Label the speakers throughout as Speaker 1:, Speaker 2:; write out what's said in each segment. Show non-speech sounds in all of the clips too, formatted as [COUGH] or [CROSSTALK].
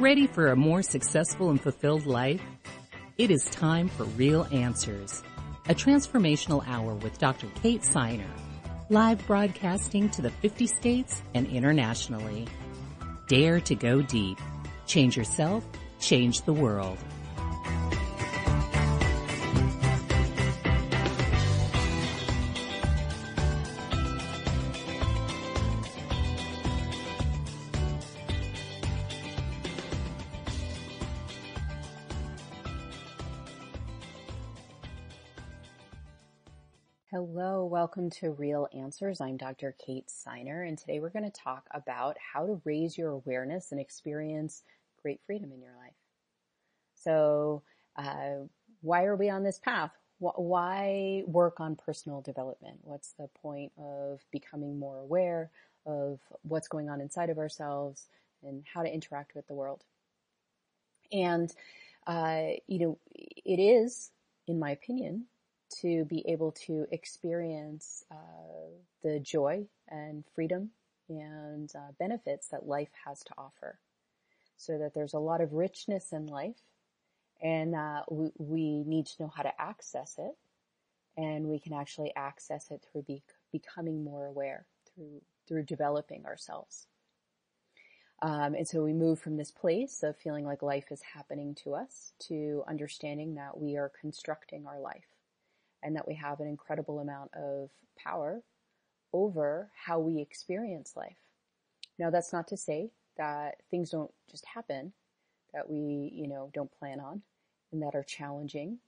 Speaker 1: Ready for a more successful and fulfilled life? It is time for Real Answers, a transformational hour with Dr. Kate Siner, live broadcasting to the 50 states and internationally. Dare to go deep. Change yourself, change the world.
Speaker 2: Welcome to Real Answers. I'm Dr. Kate Siner, and today we're going to talk about how to raise your awareness and experience great freedom in your life. So, uh, why are we on this path? Why work on personal development? What's the point of becoming more aware of what's going on inside of ourselves and how to interact with the world? And, uh, you know, it is, in my opinion, to be able to experience uh, the joy and freedom and uh, benefits that life has to offer. So that there's a lot of richness in life and uh, we, we, need to know how to access it and we can actually access it through be, becoming more aware through through developing ourselves. Um, and so we move from this place of feeling like life is happening to us to understanding that we are constructing our life and that we have an incredible amount of power over how we experience life. Now that's not to say that things don't just happen that we, you know, don't plan on and that are challenging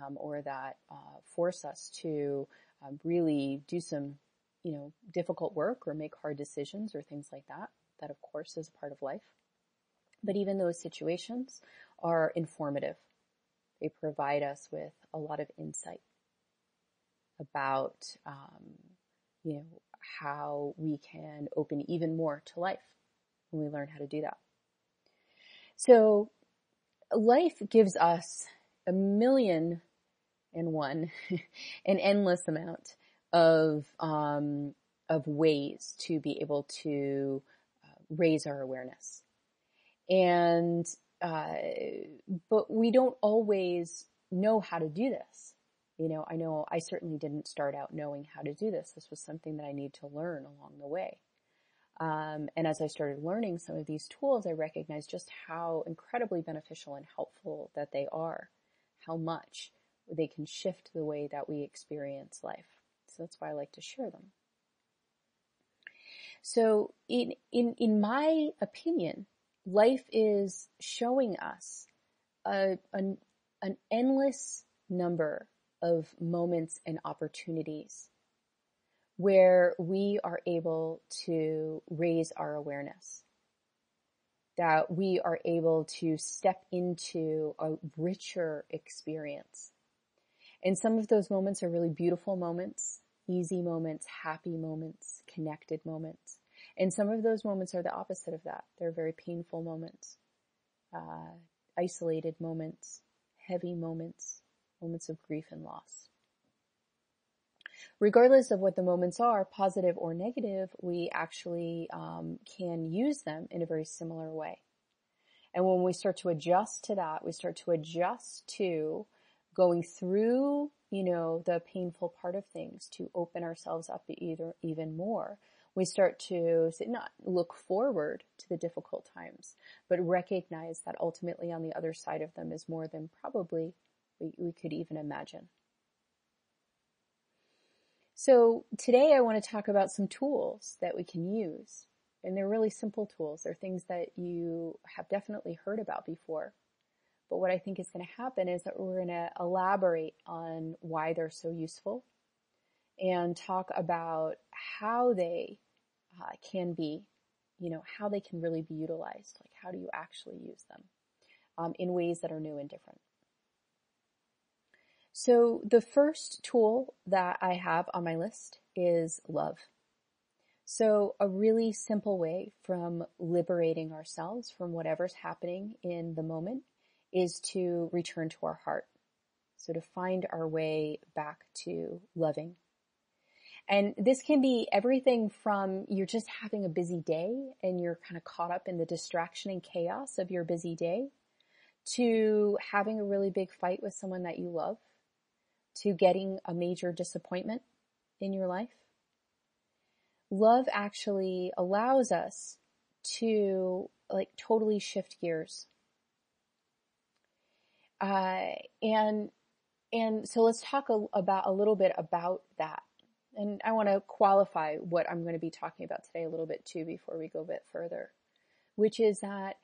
Speaker 2: um, or that uh, force us to um, really do some, you know, difficult work or make hard decisions or things like that. That of course is a part of life. But even those situations are informative. They provide us with a lot of insight about, um, you know, how we can open even more to life when we learn how to do that. So life gives us a million and one, [LAUGHS] an endless amount of, um, of ways to be able to uh, raise our awareness. And, uh, but we don't always know how to do this. You know, I know I certainly didn't start out knowing how to do this. This was something that I need to learn along the way. Um, and as I started learning some of these tools, I recognized just how incredibly beneficial and helpful that they are, how much they can shift the way that we experience life. So that's why I like to share them. So in, in, in my opinion, life is showing us a, an, an endless number of moments and opportunities where we are able to raise our awareness. That we are able to step into a richer experience. And some of those moments are really beautiful moments, easy moments, happy moments, connected moments. And some of those moments are the opposite of that. They're very painful moments, uh, isolated moments, heavy moments, moments of grief and loss. Regardless of what the moments are, positive or negative, we actually um, can use them in a very similar way. And when we start to adjust to that, we start to adjust to going through, you know, the painful part of things to open ourselves up either, even more. We start to not look forward to the difficult times, but recognize that ultimately on the other side of them is more than probably we, we could even imagine. So today I want to talk about some tools that we can use. And they're really simple tools. They're things that you have definitely heard about before. But what I think is going to happen is that we're going to elaborate on why they're so useful and talk about how they uh, can be, you know, how they can really be utilized. Like how do you actually use them um, in ways that are new and different. So the first tool that I have on my list is love. So a really simple way from liberating ourselves from whatever's happening in the moment is to return to our heart. So to find our way back to loving. And this can be everything from you're just having a busy day and you're kind of caught up in the distraction and chaos of your busy day to having a really big fight with someone that you love to getting a major disappointment in your life. Love actually allows us to like totally shift gears. Uh, and, and so let's talk a, about a little bit about that. And I want to qualify what I'm going to be talking about today a little bit too before we go a bit further, which is that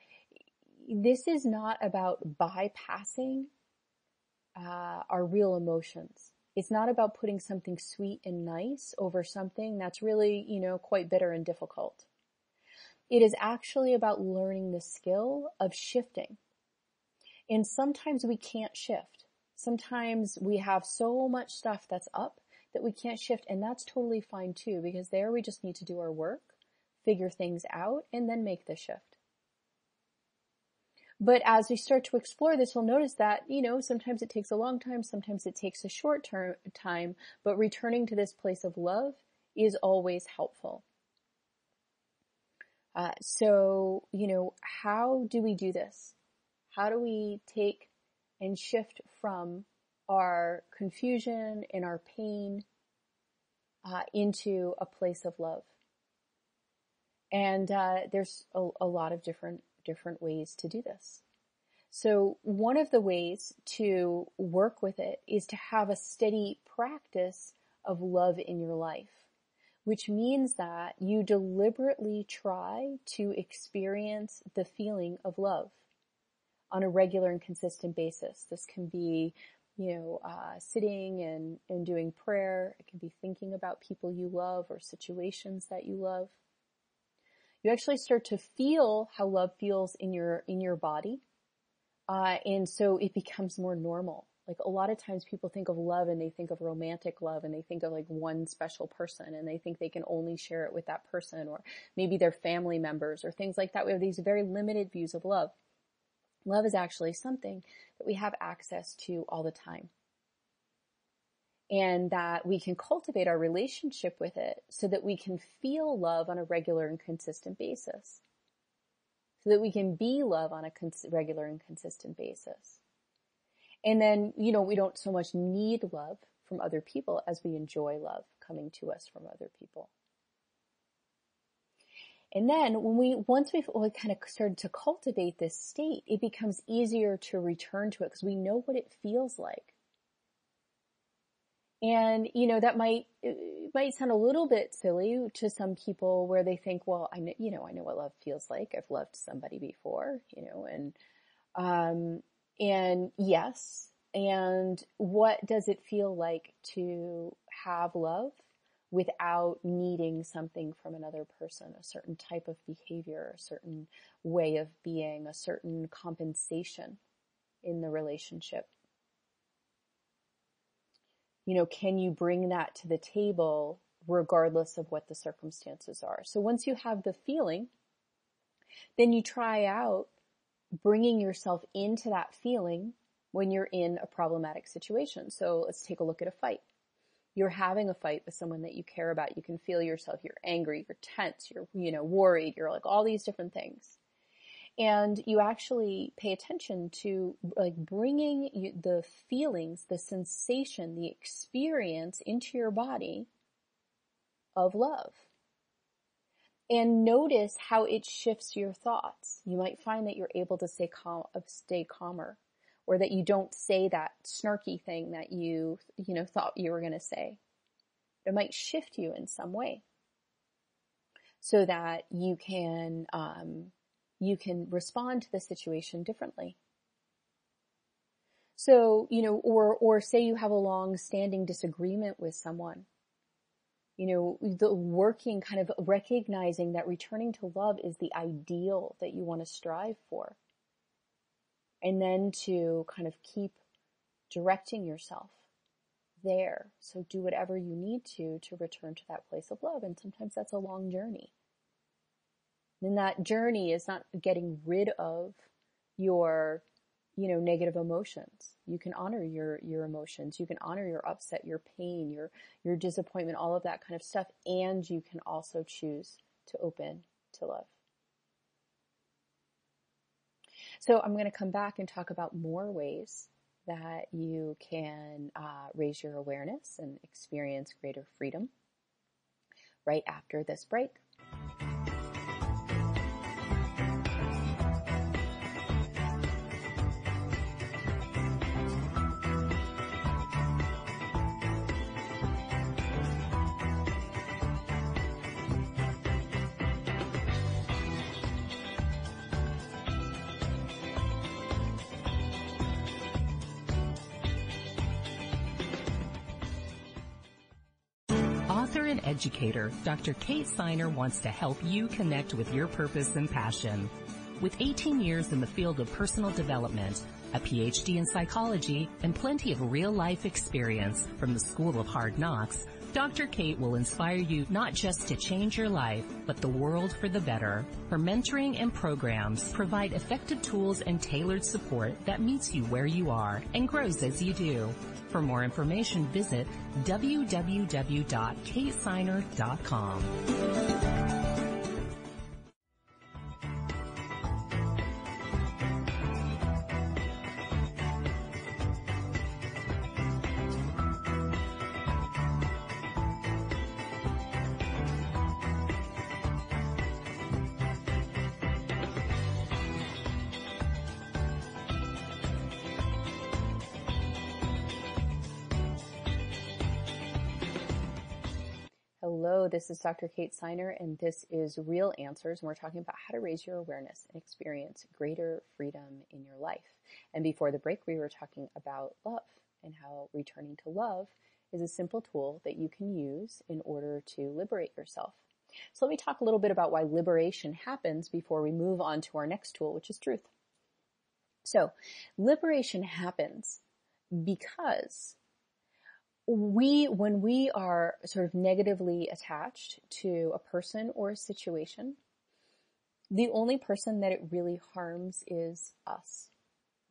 Speaker 2: this is not about bypassing uh, our real emotions. It's not about putting something sweet and nice over something that's really, you know, quite bitter and difficult. It is actually about learning the skill of shifting. And sometimes we can't shift. Sometimes we have so much stuff that's up that we can't shift and that's totally fine too because there we just need to do our work, figure things out, and then make the shift. But as we start to explore this, we'll notice that, you know, sometimes it takes a long time, sometimes it takes a short term time, but returning to this place of love is always helpful. Uh, so, you know, how do we do this? How do we take and shift from our confusion and our pain uh, into a place of love? And uh, there's a, a lot of different different ways to do this. So one of the ways to work with it is to have a steady practice of love in your life, which means that you deliberately try to experience the feeling of love on a regular and consistent basis. This can be, you know, uh, sitting and, and doing prayer. It can be thinking about people you love or situations that you love you actually start to feel how love feels in your, in your body. Uh, and so it becomes more normal. Like a lot of times people think of love and they think of romantic love and they think of like one special person and they think they can only share it with that person or maybe their family members or things like that. We have these very limited views of love. Love is actually something that we have access to all the time and that we can cultivate our relationship with it so that we can feel love on a regular and consistent basis. So that we can be love on a cons- regular and consistent basis. And then, you know, we don't so much need love from other people as we enjoy love coming to us from other people. And then when we, once we've kind of started to cultivate this state, it becomes easier to return to it because we know what it feels like. And, you know, that might, might sound a little bit silly to some people where they think, well, I know, you know, I know what love feels like. I've loved somebody before, you know, and, um, and yes. And what does it feel like to have love without needing something from another person, a certain type of behavior, a certain way of being, a certain compensation in the relationship? You know, can you bring that to the table regardless of what the circumstances are? So once you have the feeling, then you try out bringing yourself into that feeling when you're in a problematic situation. So let's take a look at a fight. You're having a fight with someone that you care about. You can feel yourself. You're angry. You're tense. You're, you know, worried. You're like all these different things and you actually pay attention to like bringing the feelings, the sensation, the experience into your body of love. And notice how it shifts your thoughts. You might find that you're able to stay calm, stay calmer, or that you don't say that snarky thing that you, you know, thought you were going to say. It might shift you in some way so that you can, um, you can respond to the situation differently. So, you know, or, or say you have a long standing disagreement with someone. You know, the working kind of recognizing that returning to love is the ideal that you want to strive for. And then to kind of keep directing yourself there. So do whatever you need to to return to that place of love. And sometimes that's a long journey. And that journey is not getting rid of your, you know, negative emotions. You can honor your, your emotions. You can honor your upset, your pain, your, your disappointment, all of that kind of stuff. And you can also choose to open to love. So I'm going to come back and talk about more ways that you can uh, raise your awareness and experience greater freedom right after this break.
Speaker 1: And educator, Dr. Kate Siner wants to help you connect with your purpose and passion. With 18 years in the field of personal development, a PhD in psychology, and plenty of real life experience from the School of Hard Knocks, Dr. Kate will inspire you not just to change your life, but the world for the better. Her mentoring and programs provide effective tools and tailored support that meets you where you are and grows as you do. For more information, visit www.katesiner.com.
Speaker 2: this is Dr. Kate Siner and this is Real Answers, and we're talking about how to raise your awareness and experience greater freedom in your life. And before the break, we were talking about love and how returning to love is a simple tool that you can use in order to liberate yourself. So let me talk a little bit about why liberation happens before we move on to our next tool, which is truth. So liberation happens because we, when we are sort of negatively attached to a person or a situation, the only person that it really harms is us.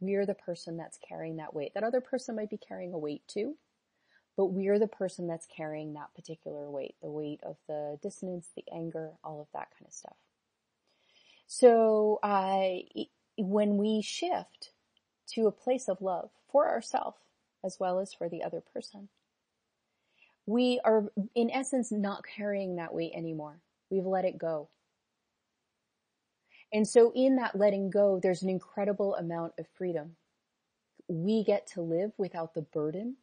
Speaker 2: We're the person that's carrying that weight. That other person might be carrying a weight too, but we're the person that's carrying that particular weight, the weight of the dissonance, the anger, all of that kind of stuff. So, uh, when we shift to a place of love for ourselves as well as for the other person, we are in essence not carrying that weight anymore. We've let it go. And so in that letting go, there's an incredible amount of freedom. We get to live without the burden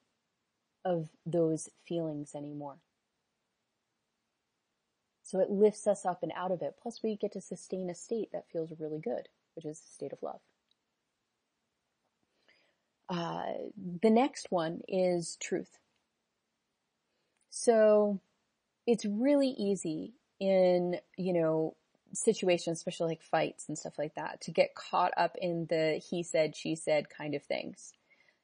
Speaker 2: of those feelings anymore. So it lifts us up and out of it. Plus we get to sustain a state that feels really good, which is a state of love. Uh, the next one is truth. So it's really easy in, you know, situations, especially like fights and stuff like that, to get caught up in the he said, she said kind of things.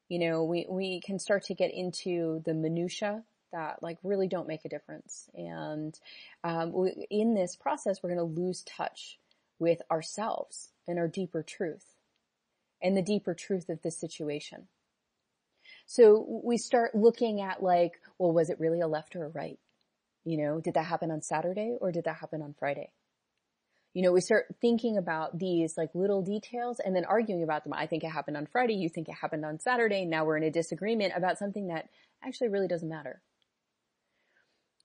Speaker 2: You know, we, we can start to get into the minutia that like really don't make a difference. And, um, we, in this process, we're going to lose touch with ourselves and our deeper truth and the deeper truth of the situation. So we start looking at like, well, was it really a left or a right? You know, did that happen on Saturday or did that happen on Friday? You know, we start thinking about these like little details and then arguing about them. I think it happened on Friday. You think it happened on Saturday. Now we're in a disagreement about something that actually really doesn't matter.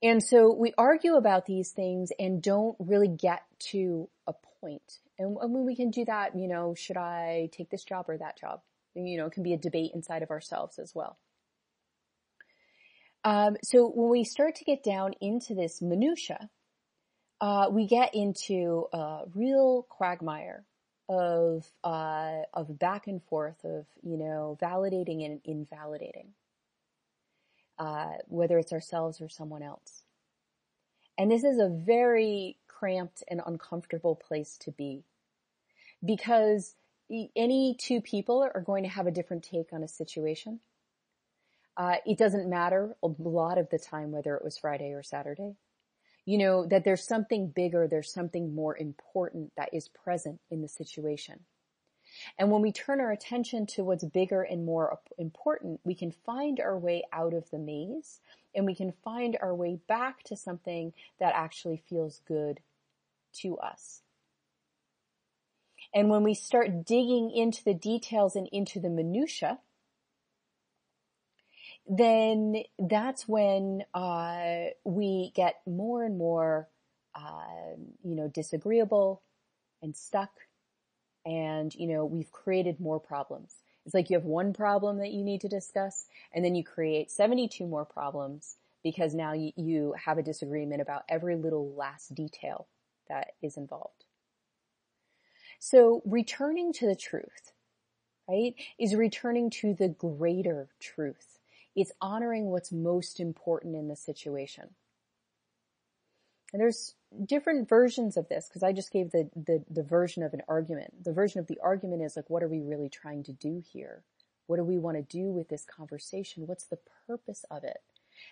Speaker 2: And so we argue about these things and don't really get to a point. And when we can do that, you know, should I take this job or that job? You know, can be a debate inside of ourselves as well. Um, so when we start to get down into this minutia, uh, we get into a real quagmire of uh, of back and forth of you know validating and invalidating, uh, whether it's ourselves or someone else. And this is a very cramped and uncomfortable place to be because any two people are going to have a different take on a situation. Uh, it doesn't matter a lot of the time whether it was Friday or Saturday. You know, that there's something bigger, there's something more important that is present in the situation. And when we turn our attention to what's bigger and more important, we can find our way out of the maze and we can find our way back to something that actually feels good to us. And when we start digging into the details and into the minutia, then that's when uh, we get more and more, uh, you know, disagreeable and stuck, and you know we've created more problems. It's like you have one problem that you need to discuss, and then you create 72 more problems because now you, you have a disagreement about every little last detail that is involved. So returning to the truth, right, is returning to the greater truth. It's honoring what's most important in the situation. And there's different versions of this because I just gave the, the, the version of an argument. The version of the argument is like, what are we really trying to do here? What do we want to do with this conversation? What's the purpose of it?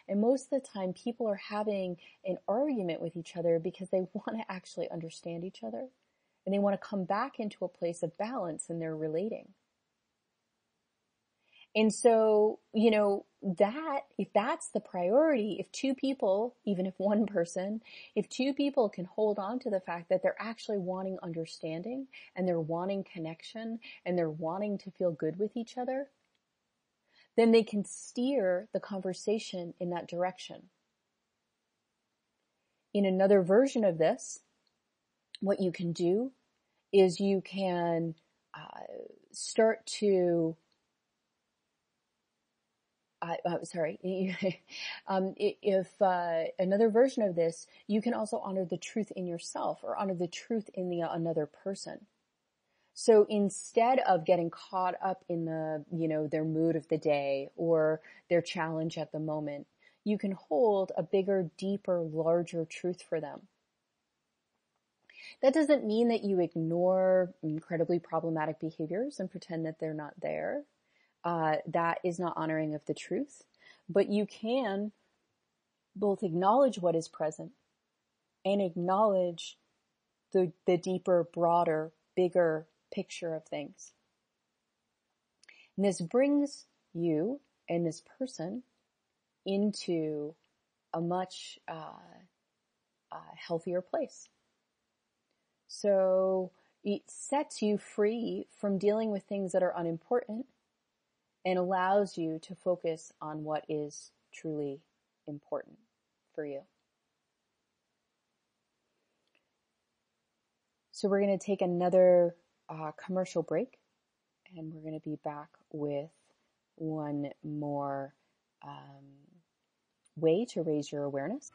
Speaker 2: And most of the time people are having an argument with each other because they [LAUGHS] want to actually understand each other and they want to come back into a place of balance in their relating. And so, you know, that, if that's the priority, if two people, even if one person, if two people can hold on to the fact that they're actually wanting understanding and they're wanting connection and they're wanting to feel good with each other, then they can steer the conversation in that direction. In another version of this, what you can do is you can uh, start to I, am sorry. [LAUGHS] um, if uh, another version of this, you can also honor the truth in yourself or honor the truth in the another person. So instead of getting caught up in the, you know, their mood of the day or their challenge at the moment, you can hold a bigger, deeper, larger truth for them. That doesn't mean that you ignore incredibly problematic behaviors and pretend that they're not there. Uh, that is not honoring of the truth, but you can both acknowledge what is present and acknowledge the, the deeper, broader, bigger picture of things. And this brings you and this person into a much uh, uh, healthier place. So it sets you free from dealing with things that are unimportant and allows you to focus on what is truly important for you. So we're going to take another uh, commercial break and we're going to be back with one more um, way to raise your awareness.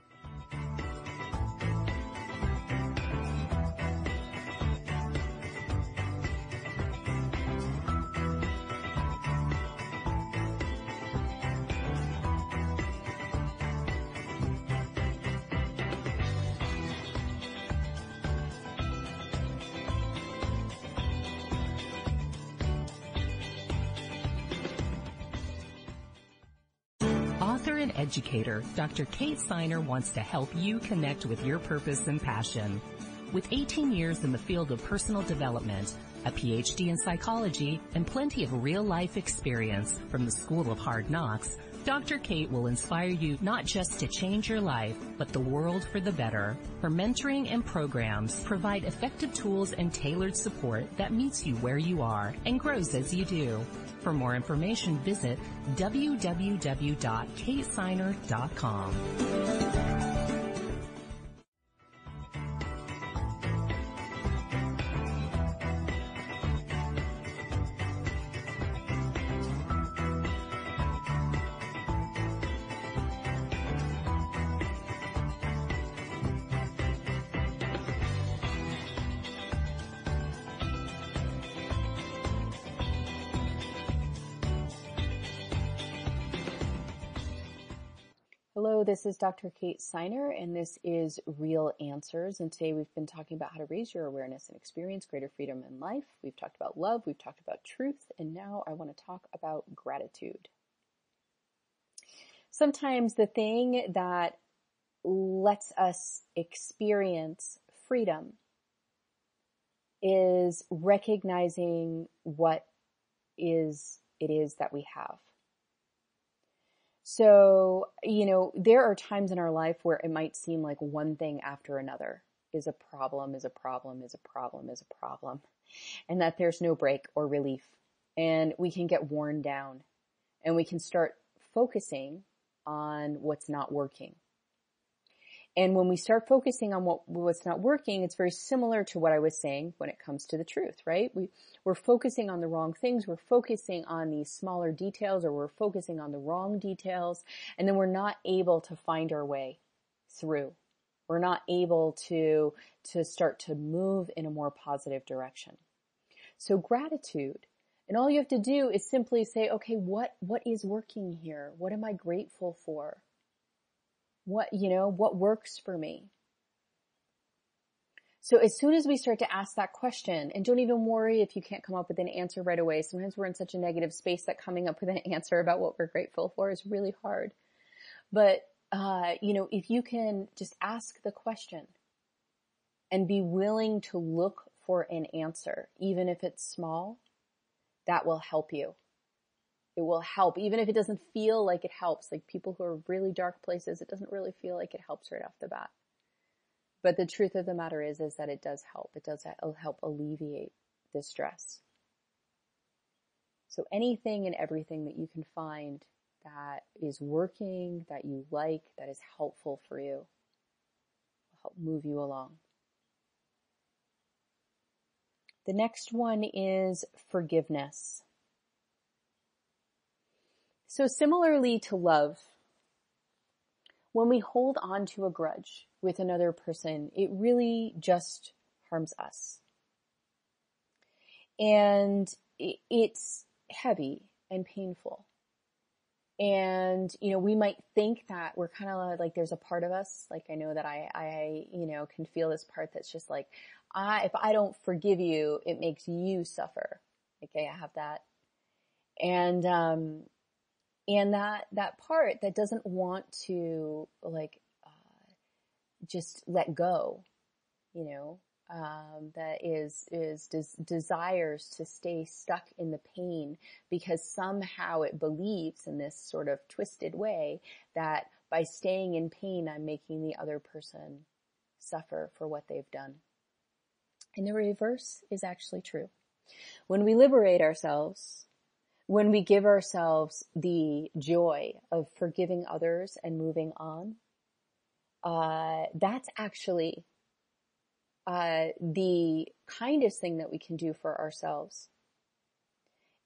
Speaker 1: Educator, Dr. Kate Siner wants to help you connect with your purpose and passion. With 18 years in the field of personal development, a PhD in psychology, and plenty of real life experience from the School of Hard Knocks, Dr. Kate will inspire you not just to change your life, but the world for the better. Her mentoring and programs provide effective tools and tailored support that meets you where you are and grows as you do. For more information, visit www.katesiner.com.
Speaker 2: is Dr. Kate Siner, and this is Real Answers. And today we've been talking about how to raise your awareness and experience greater freedom in life. We've talked about love, we've talked about truth, and now I want to talk about gratitude. Sometimes the thing that lets us experience freedom is recognizing what is it is that we have. So, you know, there are times in our life where it might seem like one thing after another is a problem, is a problem, is a problem, is a problem, and that there's no break or relief. And we can get worn down and we can start focusing on what's not working. And when we start focusing on what, what's not working, it's very similar to what I was saying when it comes to the truth, right? We, we're focusing on the wrong things. We're focusing on these smaller details or we're focusing on the wrong details. And then we're not able to find our way through. We're not able to, to start to move in a more positive direction. So gratitude and all you have to do is simply say, okay, what, what is working here? What am I grateful for? What, you know, what works for me? So as soon as we start to ask that question, and don't even worry if you can't come up with an answer right away. Sometimes we're in such a negative space that coming up with an [LAUGHS] answer about what we're grateful for is really hard. But, uh, you know, if you can just ask the question and be willing to look for an answer, even if it's small, that will help you. It will help, even if it doesn't feel like it helps. Like people who are really dark places, it doesn't really feel like it helps right off the bat. But the truth of the matter is, is that it does help. It does help alleviate the stress. So anything and everything that you can find that is working, that you like, that is helpful for you, will help move you along. The next one is forgiveness. So similarly to love, when we hold on to a grudge with another person, it really just harms us. And it's heavy and painful. And, you know, we might think that we're kind of like, there's a part of us, like I know that I, I, you know, can feel this part that's just like, I, if I don't forgive you, it makes you suffer. Okay, I have that. And, um, and that, that part that doesn't want to like, uh, just let go, you know, um, that is is des- desires to stay stuck in the pain because somehow it believes in this sort of twisted way that by staying in pain, I'm making the other person suffer for what they've done. And the reverse is actually true. When we liberate ourselves, when we give ourselves the joy of forgiving others and moving on, uh, that's actually uh, the kindest thing that we can do for ourselves,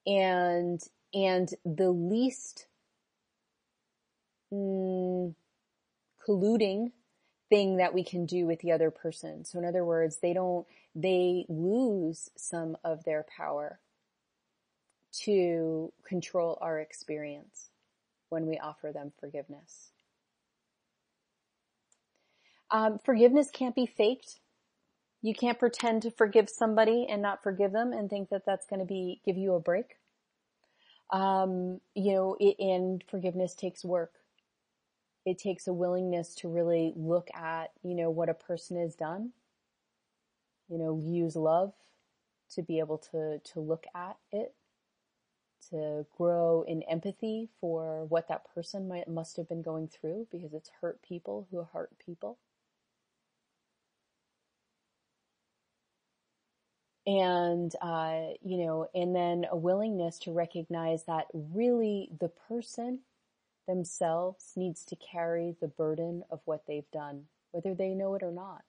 Speaker 2: and and the least mm, colluding thing that we can do with the other person. So in other words, they don't they lose some of their power to control our experience when we offer them forgiveness. Um, forgiveness can't be faked. You can't pretend to forgive somebody and not forgive them and think that that's going to be give you a break. Um, you know, it, and forgiveness takes work. It takes a willingness to really look at, you know, what a person has done you know, use love to be able to, to look at it, to grow in empathy for what that person might, must have been going through because it's hurt people who hurt people. And, uh, you know, and then a willingness to recognize that really the person themselves needs to carry the burden of what they've done, whether they know it or not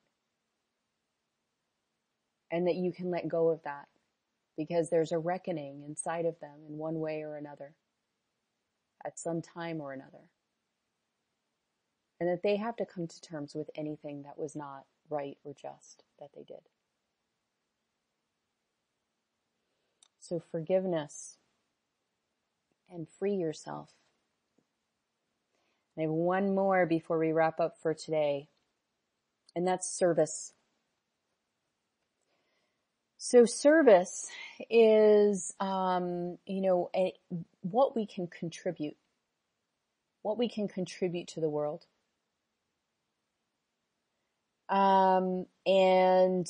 Speaker 2: and that you can let go of that because there's a reckoning inside of them in one way or another at some time or another. And that they have to come to terms with anything that was not right or just that they did. So forgiveness and free yourself. I have one more before we wrap up for today, and that's service. So service is, um, you know, a, what we can contribute, what we can contribute to the world. Um, and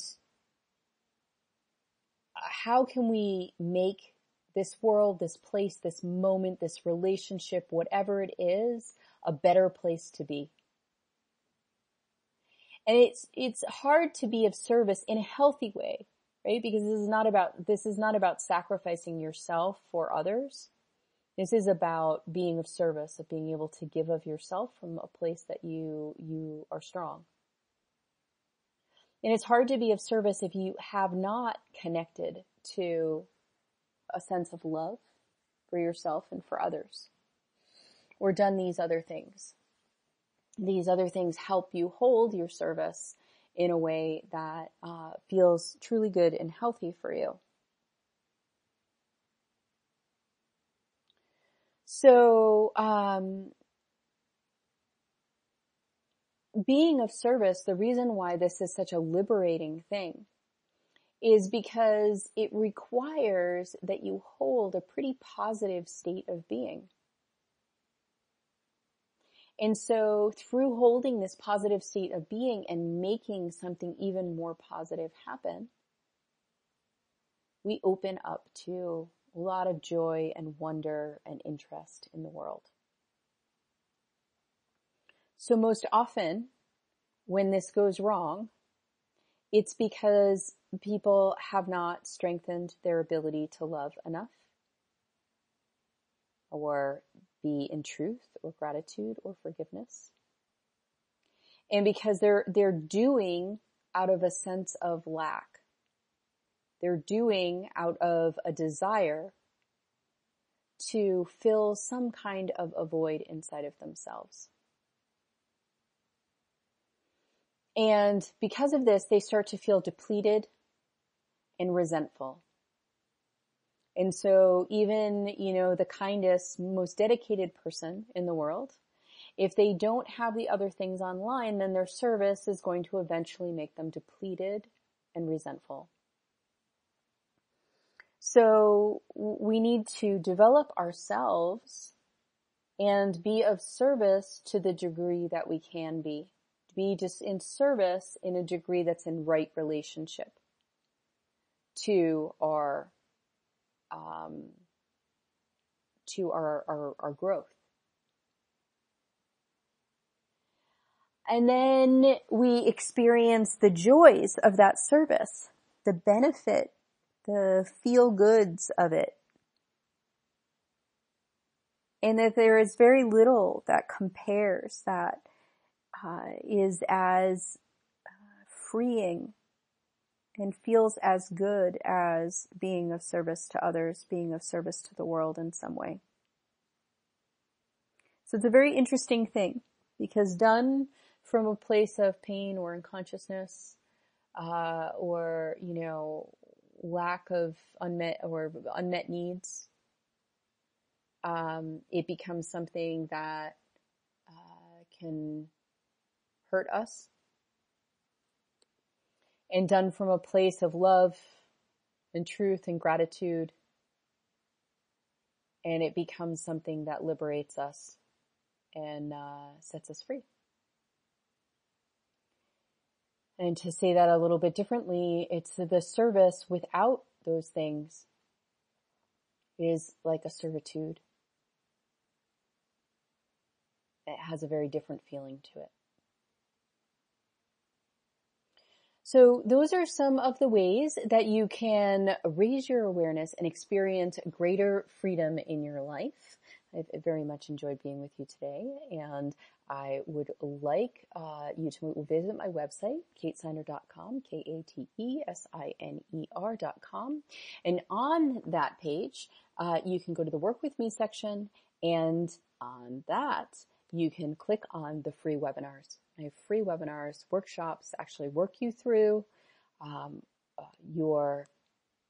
Speaker 2: how can we make this world, this place, this moment, this relationship, whatever it is, a better place to be? And it's, it's hard to be of service in a healthy way, right? Because this is not about, this is not about sacrificing yourself for others. This is about being of service, of being able to give of yourself from a place that you, you are strong. And it's hard to be of service if you have not connected to a sense of love for yourself and for others or done these other things. These other things help you hold your service in a way that uh, feels truly good and healthy for you. So, um, being of service, the reason why this is such a liberating thing is because it requires that you hold a pretty positive state of being. And so through holding this positive state of being and making something even more positive happen, we open up to a lot of joy and wonder and interest in the world. So most often when this goes wrong, it's because people have not strengthened their ability to love enough or be in truth or gratitude or forgiveness. And because they're, they're doing out of a sense of lack. They're doing out of a desire to fill some kind of a void inside of themselves. And because of this, they start to feel depleted and resentful. And so even, you know, the kindest, most dedicated person in the world, if they don't have the other things online, then their service is going to eventually make them depleted and resentful. So we need to develop ourselves and be of service to the degree that we can be be just in service in a degree that's in right relationship to our um, to our, our, our growth. And then we experience the joys of that service, the benefit, the feel goods of it. And that there is very little that compares that uh, is as uh, freeing and feels as good as being of service to others, being of service to the world in some way. So it's a very interesting thing because done from a place of pain or unconsciousness, uh, or, you know, lack of unmet or unmet needs, um, it becomes something that uh, can hurt us and done from a place of love and truth and gratitude. And it becomes something that liberates us and uh, sets us free. And to say that a little bit differently, it's the service without those things is like a servitude. It has a very different feeling to it. So those are some of the ways that you can raise your awareness and experience greater freedom in your life. I've very much enjoyed being with you today and I would like uh, you to visit my website, katesiner.com, K-A-T-E-S-I-N-E-R.com. And on that page, uh, you can go to the work with me section and on that, you can click on the free webinars. I have free webinars, workshops, actually work you through um, uh, your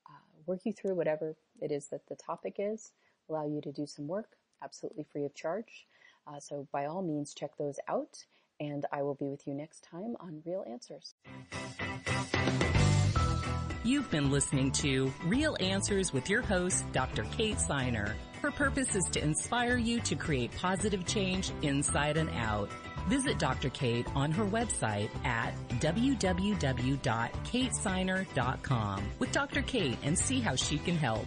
Speaker 2: uh, work you through whatever it is that the topic is, allow you to do some work absolutely free of charge. Uh, so by all means, check those out, and I will be with you next time on Real Answers.
Speaker 1: You've been listening to Real Answers with your host, Dr. Kate Siner. Her purpose is to inspire you to create positive change inside and out. Visit Dr. Kate on her website at www.katesiner.com with Dr. Kate and see how she can help.